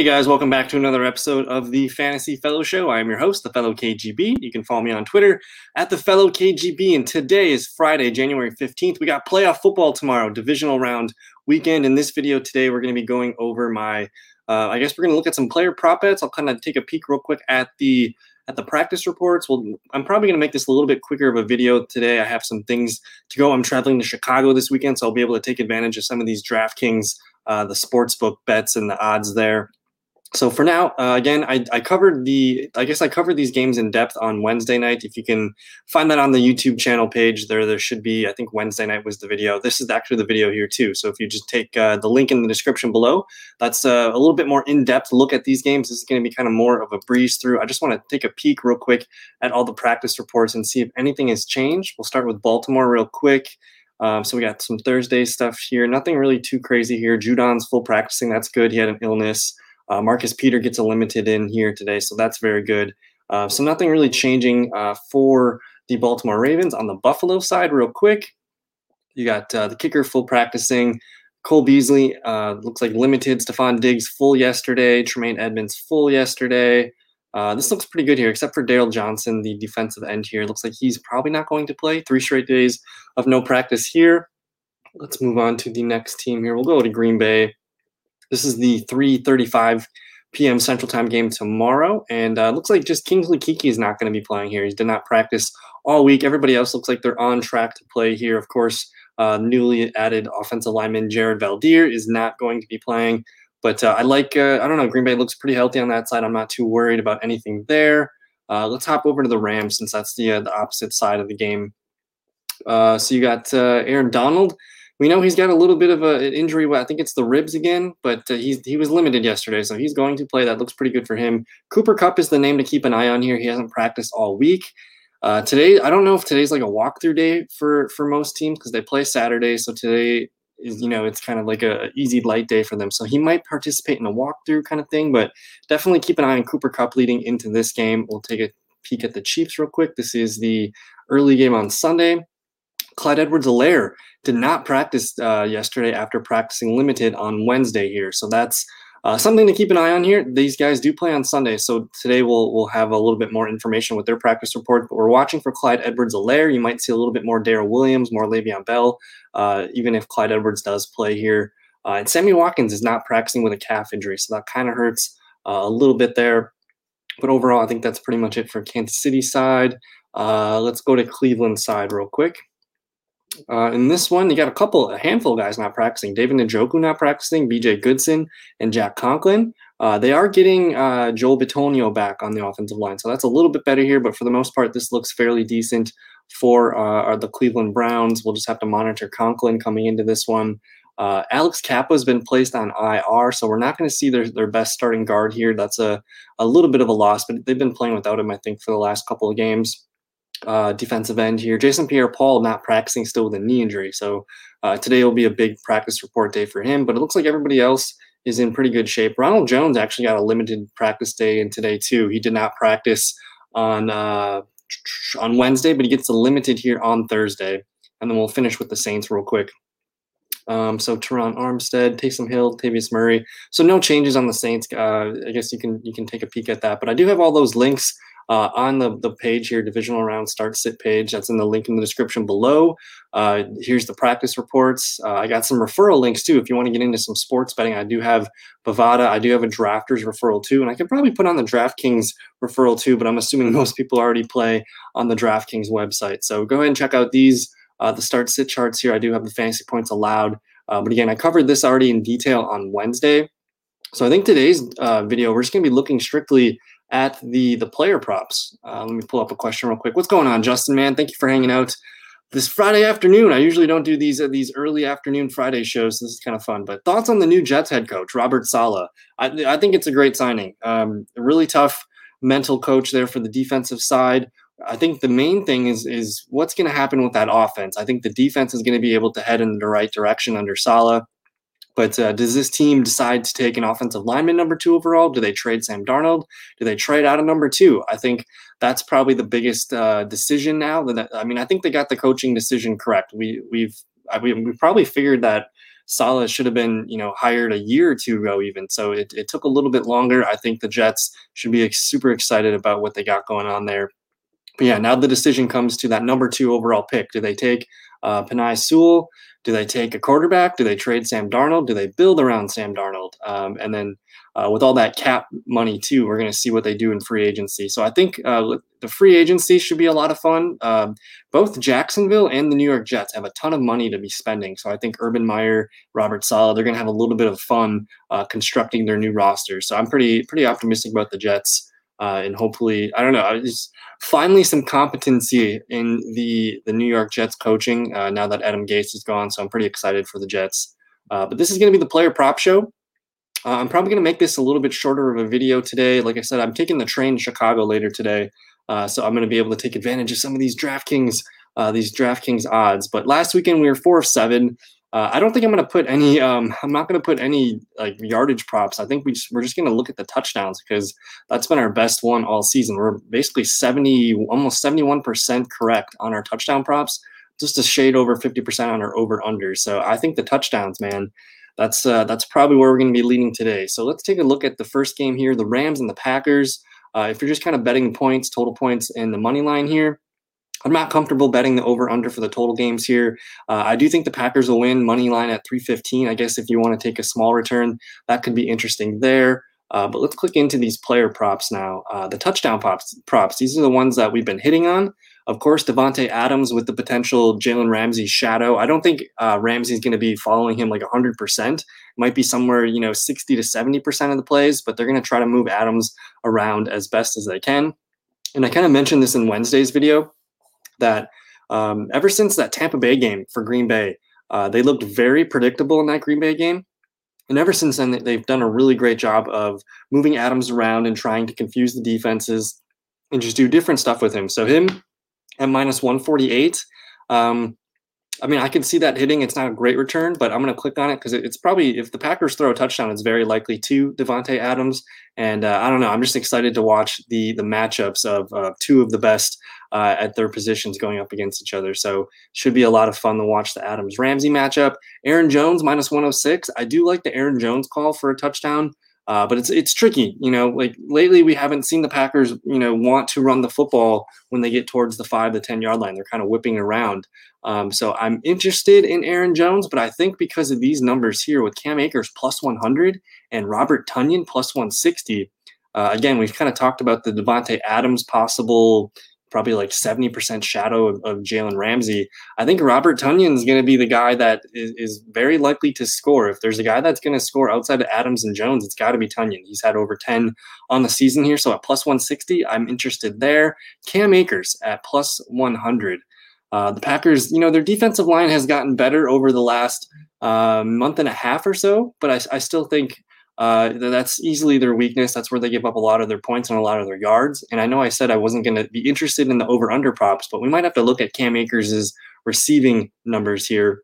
Hey guys, welcome back to another episode of the Fantasy Fellow Show. I am your host, the Fellow KGB. You can follow me on Twitter at the Fellow KGB. And today is Friday, January 15th. We got playoff football tomorrow, divisional round weekend. In this video today, we're going to be going over my, uh, I guess we're going to look at some player prop bets. I'll kind of take a peek real quick at the at the practice reports. Well, I'm probably going to make this a little bit quicker of a video today. I have some things to go. I'm traveling to Chicago this weekend, so I'll be able to take advantage of some of these DraftKings, uh, the sportsbook bets and the odds there so for now, uh, again, I, I covered the, I guess I covered these games in depth on Wednesday night. If you can find that on the YouTube channel page, there there should be. I think Wednesday night was the video. This is actually the video here too. So if you just take uh, the link in the description below, that's uh, a little bit more in depth look at these games. This is going to be kind of more of a breeze through. I just want to take a peek real quick at all the practice reports and see if anything has changed. We'll start with Baltimore real quick. Um, so we got some Thursday stuff here. Nothing really too crazy here. Judon's full practicing. That's good. He had an illness. Uh, Marcus Peter gets a limited in here today, so that's very good. Uh, so nothing really changing uh, for the Baltimore Ravens on the Buffalo side. Real quick, you got uh, the kicker full practicing. Cole Beasley uh, looks like limited. Stefon Diggs full yesterday. Tremaine Edmunds full yesterday. Uh, this looks pretty good here, except for Darryl Johnson, the defensive end here. Looks like he's probably not going to play. Three straight days of no practice here. Let's move on to the next team here. We'll go to Green Bay. This is the 3:35 p.m. Central Time game tomorrow, and uh, looks like just Kingsley Keke is not going to be playing here. He did not practice all week. Everybody else looks like they're on track to play here. Of course, uh, newly added offensive lineman Jared Veldheer is not going to be playing. But uh, I like, uh, I don't know, Green Bay looks pretty healthy on that side. I'm not too worried about anything there. Uh, let's hop over to the Rams since that's the uh, the opposite side of the game. So you got Aaron Donald we know he's got a little bit of a, an injury. I think it's the ribs again, but uh, he's he was limited yesterday, so he's going to play. That looks pretty good for him. Cooper Kupp is the name to keep an eye on here. He hasn't practiced all week. Uh, today, I don't know if today's like a walkthrough day for for most teams because they play Saturday. So today is you know it's kind of like a, easy light day for them. So he might participate in a walkthrough kind of thing, but definitely keep an eye on Cooper Kupp leading into this game. We'll take a peek at the Chiefs real quick. This is the early game on Sunday. Clyde Edwards-Helaire did not practice uh, yesterday after practicing limited on Wednesday here. So that's uh, something to keep an eye on here. These guys do play on Sunday, so today we'll we'll have a little bit more information with their practice report. But we're watching for Clyde Edwards-Helaire. You might see a little bit more Darrel Williams, more Le'Veon Bell, uh, even if Clyde Edwards does play here. Uh, and Sammy Watkins is not practicing with a calf injury, so that kind of hurts uh, a little bit there. But overall, I think that's pretty much it for Kansas City side. Uh, let's go to Cleveland side real quick. Uh, in this one, you got a couple, a handful of guys not practicing. David Njoku not practicing, BJ Goodson, and Jack Conklin. Uh, they are getting uh, Joel Bitonio back on the offensive line, so that's a little bit better here. But for the most part, this looks fairly decent for uh, the Cleveland Browns. We'll just have to monitor Conklin coming into this one. Uh, Alex Cappa has been placed on IR, so we're not going to see their, their best starting guard here. That's a, a little bit of a loss, but they've been playing without him, I think, for the last couple of games uh, defensive end here. Jason Pierre-Paul not practicing still with a knee injury. So uh, today will be a big practice report day for him, but it looks like everybody else is in pretty good shape. Ronald Jones actually got a limited practice day in today too. He did not practice on uh, on Wednesday, but he gets a limited here on Thursday. And then we'll finish with the Saints real quick. Um, so Terron Armstead, Taysom Hill, Tavius Murray. So no changes on the Saints. Uh, I guess you can you can take a peek at that. But I do have all those links uh, on the, the page here, divisional round start sit page. That's in the link in the description below. Uh, here's the practice reports. Uh, I got some referral links too. If you want to get into some sports betting, I do have Bovada. I do have a drafters referral too. And I could probably put on the DraftKings referral too, but I'm assuming most people already play on the DraftKings website. So go ahead and check out these, uh, the start sit charts here. I do have the fantasy points allowed. Uh, but again, I covered this already in detail on Wednesday. So I think today's uh, video, we're just going to be looking strictly at the the player props. Uh, let me pull up a question real quick. What's going on, Justin? Man, thank you for hanging out this Friday afternoon. I usually don't do these uh, these early afternoon Friday shows. So this is kind of fun. But thoughts on the new Jets head coach, Robert Saleh? I, I think it's a great signing. Um, really tough mental coach there for the defensive side. I think the main thing is is what's going to happen with that offense. I think the defense is going to be able to head in the right direction under Saleh. But uh, does this team decide to take an offensive lineman number two overall? Do they trade Sam Darnold? Do they trade out of number two? I think that's probably the biggest uh, decision now. That I mean, I think they got the coaching decision correct. We we've we, we probably figured that Saleh should have been, you know, hired a year or two ago, even. So it, it took a little bit longer. I think the Jets should be super excited about what they got going on there. But yeah, now the decision comes to that number two overall pick. Do they take uh, Penei Sewell? Do they take a quarterback? Do they trade Sam Darnold? Do they build around Sam Darnold? Um, and then uh, with all that cap money too, we're going to see what they do in free agency. So I think uh, the free agency should be a lot of fun. Um, both Jacksonville and the New York Jets have a ton of money to be spending. So I think Urban Meyer, Robert Saleh, they're going to have a little bit of fun uh, constructing their new rosters. So I'm pretty pretty optimistic about the Jets. Uh, and hopefully, I don't know, just finally some competency in the the New York Jets coaching uh, now that Adam Gase is gone. So I'm pretty excited for the Jets. Uh, but this is going to be the player prop show. Uh, I'm probably going to make this a little bit shorter of a video today. Like I said, I'm taking the train to Chicago later today, uh, so I'm going to be able to take advantage of some of these DraftKings uh, these DraftKings odds. But last weekend we were four of seven. Uh, I don't think I'm going to put any. Um, I'm not going to put any like yardage props. I think we just, we're just going to look at the touchdowns because that's been our best one all season. We're basically 70, almost 71 percent correct on our touchdown props, just a shade over 50 percent on our over under. So I think the touchdowns, man, that's uh, that's probably where we're going to be leading today. So let's take a look at the first game here: the Rams and the Packers. Uh, if you're just kind of betting points, total points, and the money line here, I'm not comfortable betting the over under for the total games here. Uh, I do think the Packers will win money line at 315. I guess if you want to take a small return, that could be interesting there. Uh, but let's click into these player props now. Uh, the touchdown props, props, these are the ones that we've been hitting on. Of course, Davante Adams with the potential Jalen Ramsey shadow. I don't think uh, Ramsey's going to be following him like 100%. Might be somewhere, you know, 60 to 70% of the plays, but they're going to try to move Adams around as best as they can. And I kind of mentioned this in Wednesday's video that um, ever since that Tampa Bay game for Green Bay, uh, they looked very predictable in that Green Bay game. And ever since then, they've done a really great job of moving Adams around and trying to confuse the defenses and just do different stuff with him. So, him at minus 148, um, I mean, I can see that hitting. It's not a great return, but I'm going to click on it because it's probably if the Packers throw a touchdown, it's very likely to Davante Adams. And uh, I don't know. I'm just excited to watch the the matchups of uh, two of the best uh, at their positions going up against each other. So should be a lot of fun to watch the Adams Ramsey matchup. Aaron Jones minus 106. I do like the Aaron Jones call for a touchdown. Uh, but it's it's tricky, you know. Like lately, we haven't seen the Packers, you know, want to run the football when they get towards the five to ten yard line. They're kind of whipping around. Um, so I'm interested in Aaron Jones, but I think because of these numbers here with Cam Akers plus 100 and Robert Tonyan plus 160. Uh, again, we've kind of talked about the Davante Adams possible probably like 70% shadow of, of Jalen Ramsey. I think Robert Tonyan is going to be the guy that is, is, very likely to score. If there's a guy that's going to score outside of Adams and Jones, it's got to be Tonyan. He's had over 10 on the season here. So at plus 160, I'm interested there. Cam Akers at plus 100. Uh, the Packers, you know, their defensive line has gotten better over the last uh, month and a half or so, but I, I still think uh, that's easily their weakness. That's where they give up a lot of their points and a lot of their yards. And I know I said I wasn't going to be interested in the over under props, but we might have to look at Cam Akers' receiving numbers here.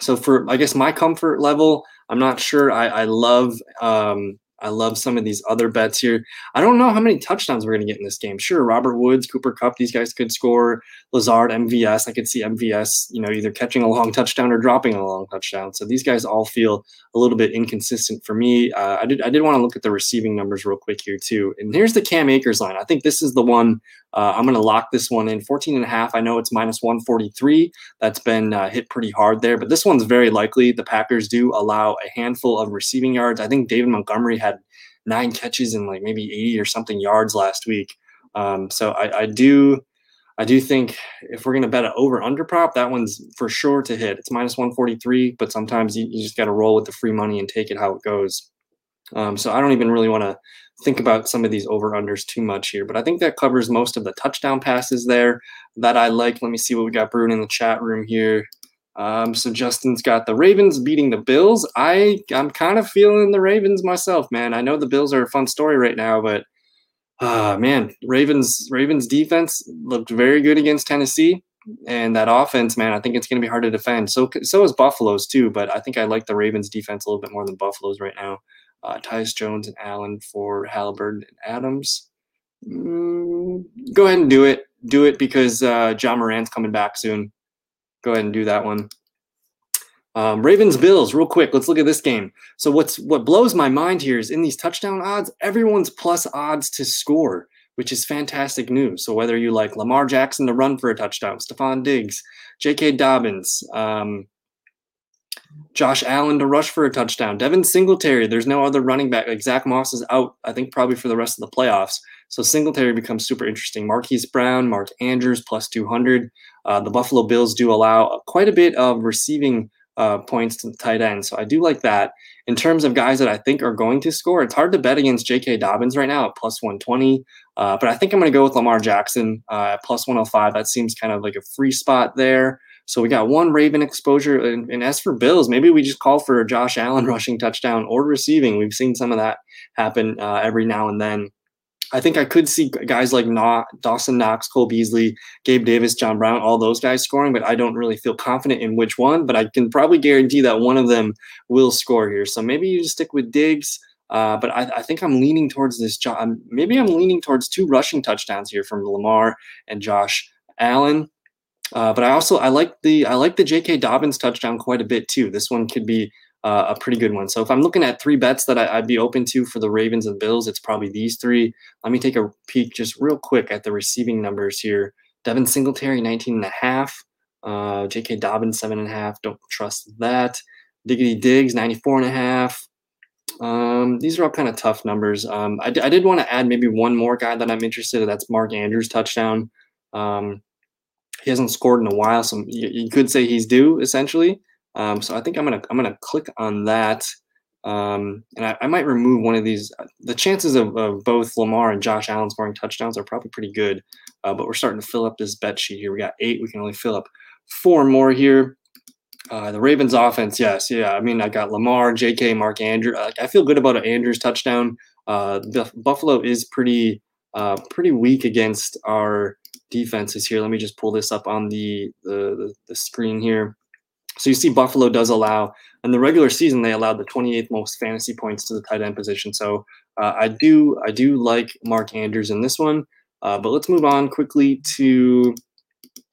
So for I guess my comfort level, I'm not sure. I, I love um, I love some of these other bets here. I don't know how many touchdowns we're going to get in this game. Sure, Robert Woods, Cooper Kupp, these guys could score. Lazard, MVS, I could see MVS, you know, either catching a long touchdown or dropping a long touchdown. So these guys all feel a little bit inconsistent for me. Uh, I did I did want to look at the receiving numbers real quick here too. And here's the Cam Akers line. I think this is the one uh, I'm going to lock this one in 14 and a half. I know it's minus 143. That's been uh, hit pretty hard there, but this one's very likely. The Packers do allow a handful of receiving yards. I think David Montgomery had nine catches and like maybe 80 or something yards last week. Um, so I, I, do. I do think if we're going to bet an over under prop, that one's for sure to hit. It's minus 143, but sometimes you, you just got to roll with the free money and take it how it goes. Um, so I don't even really want to think about some of these over unders too much here, but I think that covers most of the touchdown passes there that I like. Let me see what we got brewing in the chat room here. Um, so Justin's got the Ravens beating the Bills. I I'm kind of feeling the Ravens myself, man. I know the Bills are a fun story right now, but uh, man, Ravens Ravens defense looked very good against Tennessee, and that offense, man, I think it's going to be hard to defend. So so is Buffalo's too, but I think I like the Ravens defense a little bit more than Buffalo's right now uh, Tyus Jones and Allen for Halliburton and Adams. Mm, go ahead and do it. Do it because uh, Ja Morant's coming back soon. Go ahead and do that one. Um, Ravens Bills, real quick. Let's look at this game. So what's what blows my mind here is in these touchdown odds, everyone's plus odds to score, which is fantastic news. So whether you like Lamar Jackson to run for a touchdown, Stefon Diggs, J.K. Dobbins, um, Josh Allen to rush for a touchdown, Devin Singletary. There's no other running back. Like Zach Moss is out. I think probably for the rest of the playoffs. So Singletary becomes super interesting. Marquise Brown, Mark Andrews plus 200. Uh, the Buffalo Bills do allow quite a bit of receiving uh, points to the tight end. So I do like that. In terms of guys that I think are going to score, it's hard to bet against J.K. Dobbins right now at plus 120. Uh, but I think I'm going to go with Lamar Jackson uh, at plus 105. That seems kind of like a free spot there. So we got one Raven exposure. And, and as for Bills, maybe we just call for a Josh Allen rushing touchdown or receiving. We've seen some of that happen uh, every now and then. I think I could see guys like Dawson Knox, Cole Beasley, Gabe Davis, John Brown, all those guys scoring, but I don't really feel confident in which one. But I can probably guarantee that one of them will score here. So maybe you just stick with Diggs. Uh, but I, I, think I'm leaning towards this. job. maybe I'm leaning towards two rushing touchdowns here from Lamar and Josh Allen. Uh, but I also I like the I like the J.K. Dobbins touchdown quite a bit too. This one could be uh, a pretty good one. So if I'm looking at three bets that I, would be open to for the Ravens and Bills, it's probably these three. Let me take a peek just real quick at the receiving numbers here. Devin Singletary, 19 and a half. Uh, J.K. Dobbins, seven and a half. Don't trust that. Diggity Diggs, 94 and a half. Um, these are all kind of tough numbers. Um, I, d- I did want to add maybe one more guy that I'm interested in. That's Mark Andrews touchdown. Um, he hasn't scored in a while, so you, you could say he's due essentially. Um, so I think I'm gonna I'm gonna click on that, um, and I, I, might remove one of these. The chances of, of, both Lamar and Josh Allen scoring touchdowns are probably pretty good, uh, but we're starting to fill up this bet sheet here. We got eight. We can only fill up four more here. Uh, the Ravens offense, yes, yeah. I mean, I got Lamar, J.K., Mark Andrew. Uh, I feel good about an Andrews touchdown. Uh, the Buffalo is pretty uh, pretty weak against our defenses here. Let me just pull this up on the the, the screen here. So you see, Buffalo does allow in the regular season they allowed the 28th most fantasy points to the tight end position. So uh, I do I do like Mark Andrews in this one. Uh, but let's move on quickly to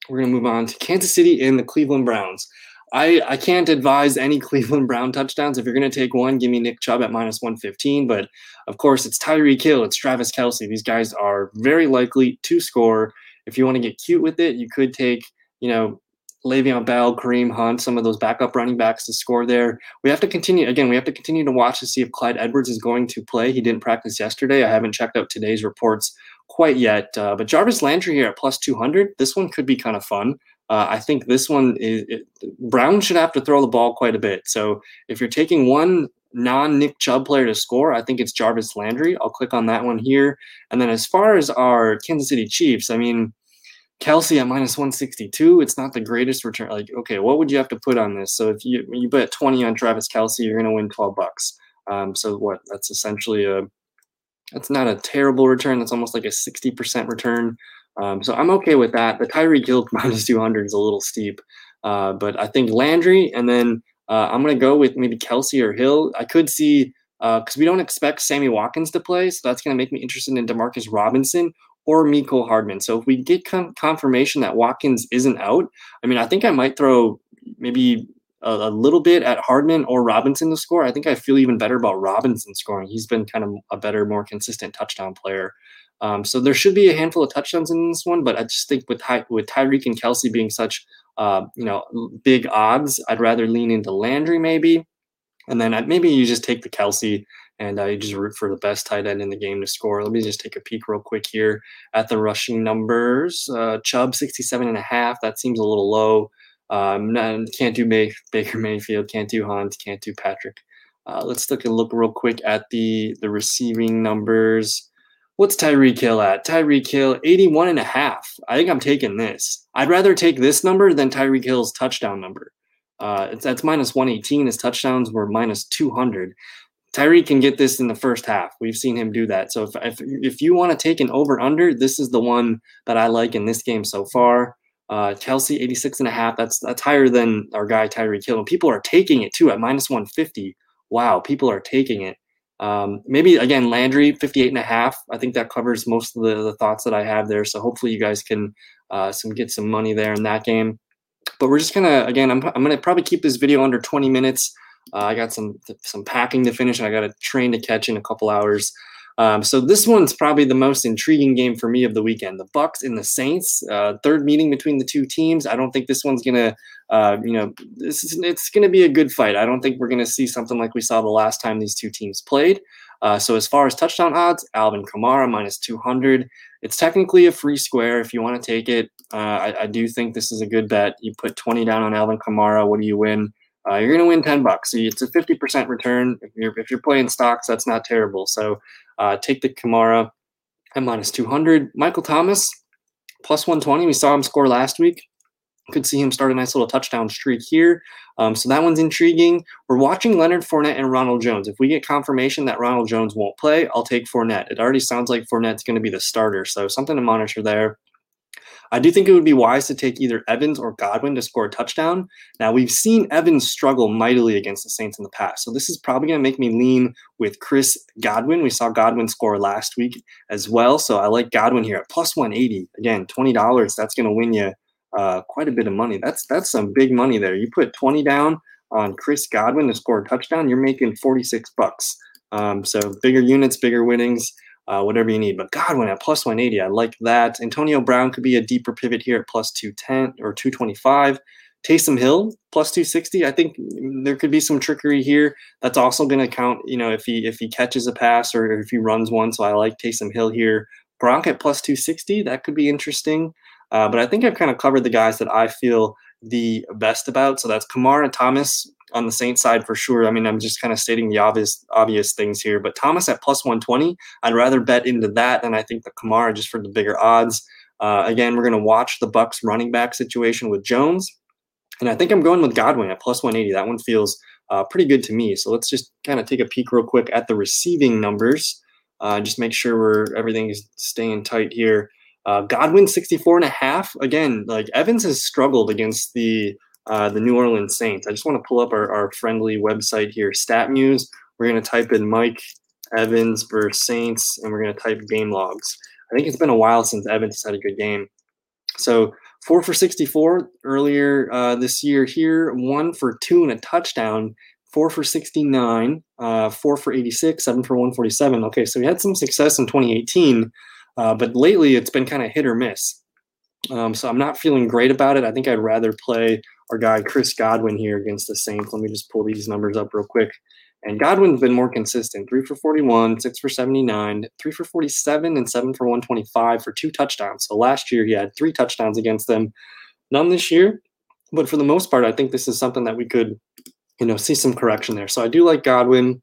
we're going to move on to Kansas City and the Cleveland Browns. I, I can't advise any Cleveland Brown touchdowns. If you're going to take one, give me Nick Chubb at minus 115. But of course, it's Tyreek Hill, it's Travis Kelce. These guys are very likely to score. If you want to get cute with it, you could take, you know, Le'Veon Bell, Kareem Hunt, some of those backup running backs to score there. We have to continue again. We have to continue to watch to see if Clyde Edwards is going to play. He didn't practice yesterday. I haven't checked out today's reports quite yet. Uh, but Jarvis Landry here at plus 200. This one could be kind of fun. Uh, I think this one is it, Brown should have to throw the ball quite a bit. So if you're taking one non Nick Chubb player to score, I think it's Jarvis Landry. I'll click on that one here. And then as far as our Kansas City Chiefs, I mean Kelce at minus 162, it's not the greatest return. Like, okay, what would you have to put on this? So if you you bet 20 on Travis Kelce, you're going to win 12 bucks. Um, so what? That's essentially a that's not a terrible return. That's almost like a 60% return. Um, so I'm okay with that. The Tyreek Hill minus 200 is a little steep, uh, but I think Landry, and then uh, I'm going to go with maybe Kelce or Hill. I could see because uh, we don't expect Sammy Watkins to play, so that's going to make me interested in Demarcus Robinson or Mecole Hardman. So if we get con- confirmation that Watkins isn't out, I mean, I think I might throw maybe a, a, little bit at Hardman or Robinson to score. I think I feel even better about Robinson scoring. He's been kind of a better, more consistent touchdown player. Um, so there should be a handful of touchdowns in this one, but I just think with Ty- with Tyreek and Kelce being such uh, you know big odds, I'd rather lean into Landry maybe, and then I'd, maybe you just take the Kelce and I just root for the best tight end in the game to score. Let me just take a peek real quick here at the rushing numbers. Uh, Chubb, 67 and a half. That seems a little low. Um, can't do May, Baker Mayfield, can't do Hunt, can't do Patrick. Uh, let's take a look real quick at the, the receiving numbers. What's Tyreek Hill at? Tyreek Hill, 81 and a half. I think I'm taking this. I'd rather take this number than Tyreek Hill's touchdown number. Uh, that's minus 118. His touchdowns were minus 200. Tyreek can get this in the first half. We've seen him do that. So if if, if you want to take an over under, this is the one that I like in this game so far. Uh, Kelce 86 and a half. That's that's higher than our guy Tyreek Hill. And people are taking it too at minus 150. Wow, people are taking it. Um, maybe again Landry 58 and a half. I think that covers most of the, the thoughts that I have there. So hopefully you guys can uh, some get some money there in that game. but we're just gonna again, I'm I'm gonna probably keep this video under 20 minutes. Uh, I got some some packing to finish, and I got a train to catch in a couple hours. Um, so this one's probably the most intriguing game for me of the weekend. The Bucks and the Saints, uh, third meeting between the two teams. I don't think this one's gonna, uh, you know, this is, it's gonna be a good fight. I don't think we're gonna see something like we saw the last time these two teams played. Uh, so as far as touchdown odds, Alvin Kamara minus 200. It's technically a free square if you want to take it. Uh, I, I, do think this is a good bet. You put 20 down on Alvin Kamara. What do you win? Uh, you're going to win 10 bucks. So it's a 50% return. If you're, if you're playing stocks, that's not terrible. So uh, take the Kamara at minus 200. Michael Thomas plus 120. We saw him score last week. Could see him start a nice little touchdown streak here. Um, so that one's intriguing. We're watching Leonard Fournette and Ronald Jones. If we get confirmation that Ronald Jones won't play, I'll take Fournette. It already sounds like Fournette's going to be the starter, so something to monitor there. I do think it would be wise to take either Evans or Godwin to score a touchdown. Now, we've seen Evans struggle mightily against the Saints in the past. So, this is probably going to make me lean with Chris Godwin. We saw Godwin score last week as well. So, I like Godwin here at plus 180. Again, $20. That's going to win you uh, quite a bit of money. That's that's some big money there. You put 20 down on Chris Godwin to score a touchdown, you're making 46 bucks. Um, so bigger units, bigger winnings, uh, whatever you need. But Godwin at plus 180, I like that. Antonio Brown could be a deeper pivot here at plus 210 or 225. Taysom Hill plus 260. I think there could be some trickery here. That's also going to count, you know, if he if he catches a pass or if he runs one. So I like Taysom Hill here. Gronk at plus 260. That could be interesting. Uh, but I think I've kind of covered the guys that I feel the best about. So that's Kamara Thomas on the Saints side for sure. I mean, I'm just kind of stating the obvious obvious things here. But Thomas at plus 120, I'd rather bet into that than I think the Kamara just for the bigger odds. Uh, again, we're going to watch the Bucks running back situation with Jones, and I think I'm going with Godwin at plus 180. That one feels uh, pretty good to me. So let's just kind of take a peek real quick at the receiving numbers. Uh, just make sure we're everything is staying tight here. Uh, Godwin 64 and a half. Again, like Evans has struggled against the uh, the New Orleans Saints. I just want to pull up our, our friendly website here, StatMuse. We're going to type in Mike Evans versus Saints, and we're going to type game logs. I think it's been a while since Evans had a good game. So four for 64 earlier uh, this year here, one for two and a touchdown, four for 69, uh, four for 86, seven for 147. Okay, so he had some success in 2018. Uh, but lately, it's been kind of hit or miss. Um, so I'm not feeling great about it. I think I'd rather play our guy Chris Godwin here against the Saints. Let me just pull these numbers up real quick. And Godwin's been more consistent: three for 41, six for 79, three for 47, and seven for 125 for two touchdowns. So last year he had three touchdowns against them. None this year, but for the most part, I think this is something that we could, you know, see some correction there. So I do like Godwin.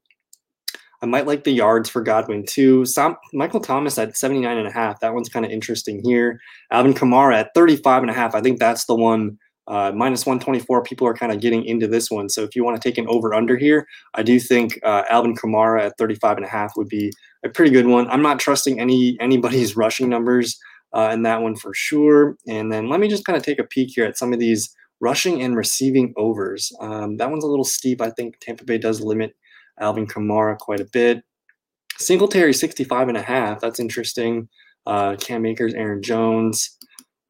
I might like the yards for Godwin too. Some, Michael Thomas at 79 and a half. That one's kind of interesting here. Alvin Kamara at 35 and a half. I think that's the one uh, minus 124. People are kind of getting into this one. So if you want to take an over under here, I do think uh, Alvin Kamara at 35 and a half would be a pretty good one. I'm not trusting any anybody's rushing numbers uh, in that one for sure. And then let me just kind of take a peek here at some of these rushing and receiving overs. Um, that one's a little steep. I think Tampa Bay does limit Alvin Kamara quite a bit. Singletary 65 and a half. That's interesting. Uh, Cam Akers, Aaron Jones.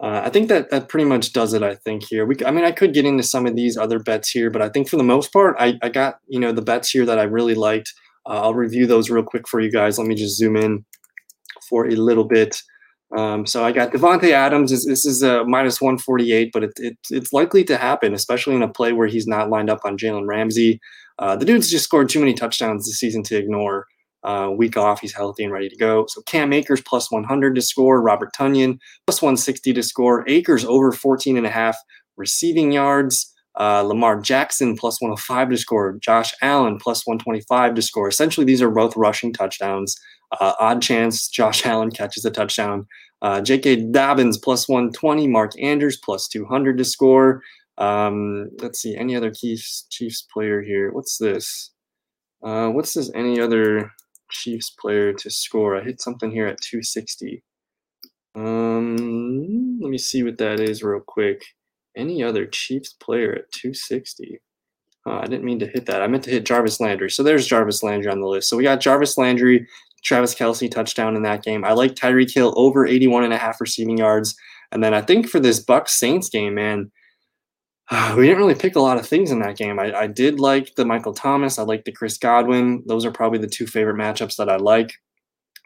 Uh, I think that that pretty much does it. I think here. We, I mean, I could get into some of these other bets here, but I think for the most part, I, I got you know the bets here that I really liked. Uh, I'll review those real quick for you guys. Let me just zoom in for a little bit. Um, so I got Davante Adams. This, this is a minus 148, but it, it, it's likely to happen, especially in a play where he's not lined up on Jalen Ramsey. Uh, the dude's just scored too many touchdowns this season to ignore. Uh, week off, he's healthy and ready to go. So Cam Akers plus 100 to score, Robert Tonyan plus 160 to score, Akers over 14 and a half receiving yards, uh, Lamar Jackson plus 105 to score, Josh Allen plus 125 to score. Essentially, these are both rushing touchdowns. Uh, odd chance Josh Allen catches a touchdown. Uh, J.K. Dobbins plus 120, Mark Andrews plus 200 to score. Um, let's see, any other Chiefs Chiefs player here? What's this? Uh, what's this? Any other Chiefs player to score? I hit something here at 260. Um, let me see what that is real quick. Any other Chiefs player at 260? Oh, I didn't mean to hit that. I meant to hit Jarvis Landry. So there's Jarvis Landry on the list. So we got Jarvis Landry, Travis Kelce touchdown in that game. I like Tyreek Hill over 81 and a half receiving yards. And then I think for this Bucks Saints game, man, we didn't really pick a lot of things in that game. I, I did like the Michael Thomas. I like the Chris Godwin. Those are probably the two favorite matchups that I like.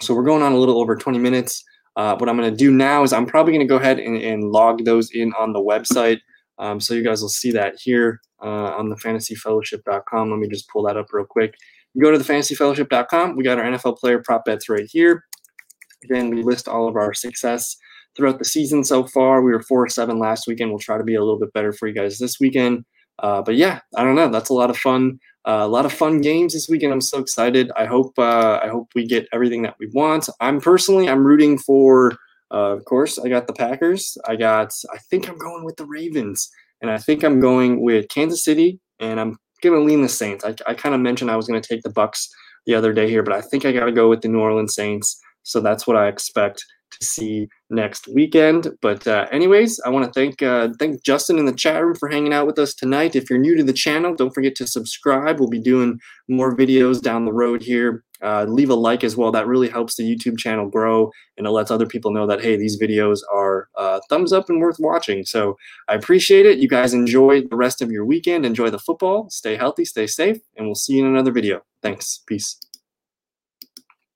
So we're going on a little over 20 minutes. Uh, what I'm going to do now is I'm probably going to go ahead and, and, log those in on the website. Um, so you guys will see that here uh, on the fantasyfellowship.com. Let me just pull that up real quick. You go to the fantasyfellowship.com. We got our NFL player prop bets right here. Again, we list all of our success throughout the season so far. We were four seven last weekend. We'll try to be a little bit better for you guys this weekend. Uh, but yeah, I don't know. That's a lot of fun. Uh, a lot of fun games this weekend. I'm so excited. I hope uh, I hope we get everything that we want. I'm personally I'm rooting for. Uh, of course, I got the Packers. I got. I think I'm going with the Ravens, and I think I'm going with Kansas City, and I'm gonna lean the Saints. I, I kind of mentioned I was gonna take the Bucks the other day here, but I think I got to go with the New Orleans Saints. So that's what I expect to see next weekend. But uh, anyways, I want to thank uh, thank Justin in the chat room for hanging out with us tonight. If you're new to the channel, don't forget to subscribe. We'll be doing more videos down the road here. Uh, leave a like as well. That really helps the YouTube channel grow and it lets other people know that hey, these videos are uh, thumbs up and worth watching. So I appreciate it. You guys enjoy the rest of your weekend. Enjoy the football. Stay healthy. Stay safe, and we'll see you in another video. Thanks. Peace.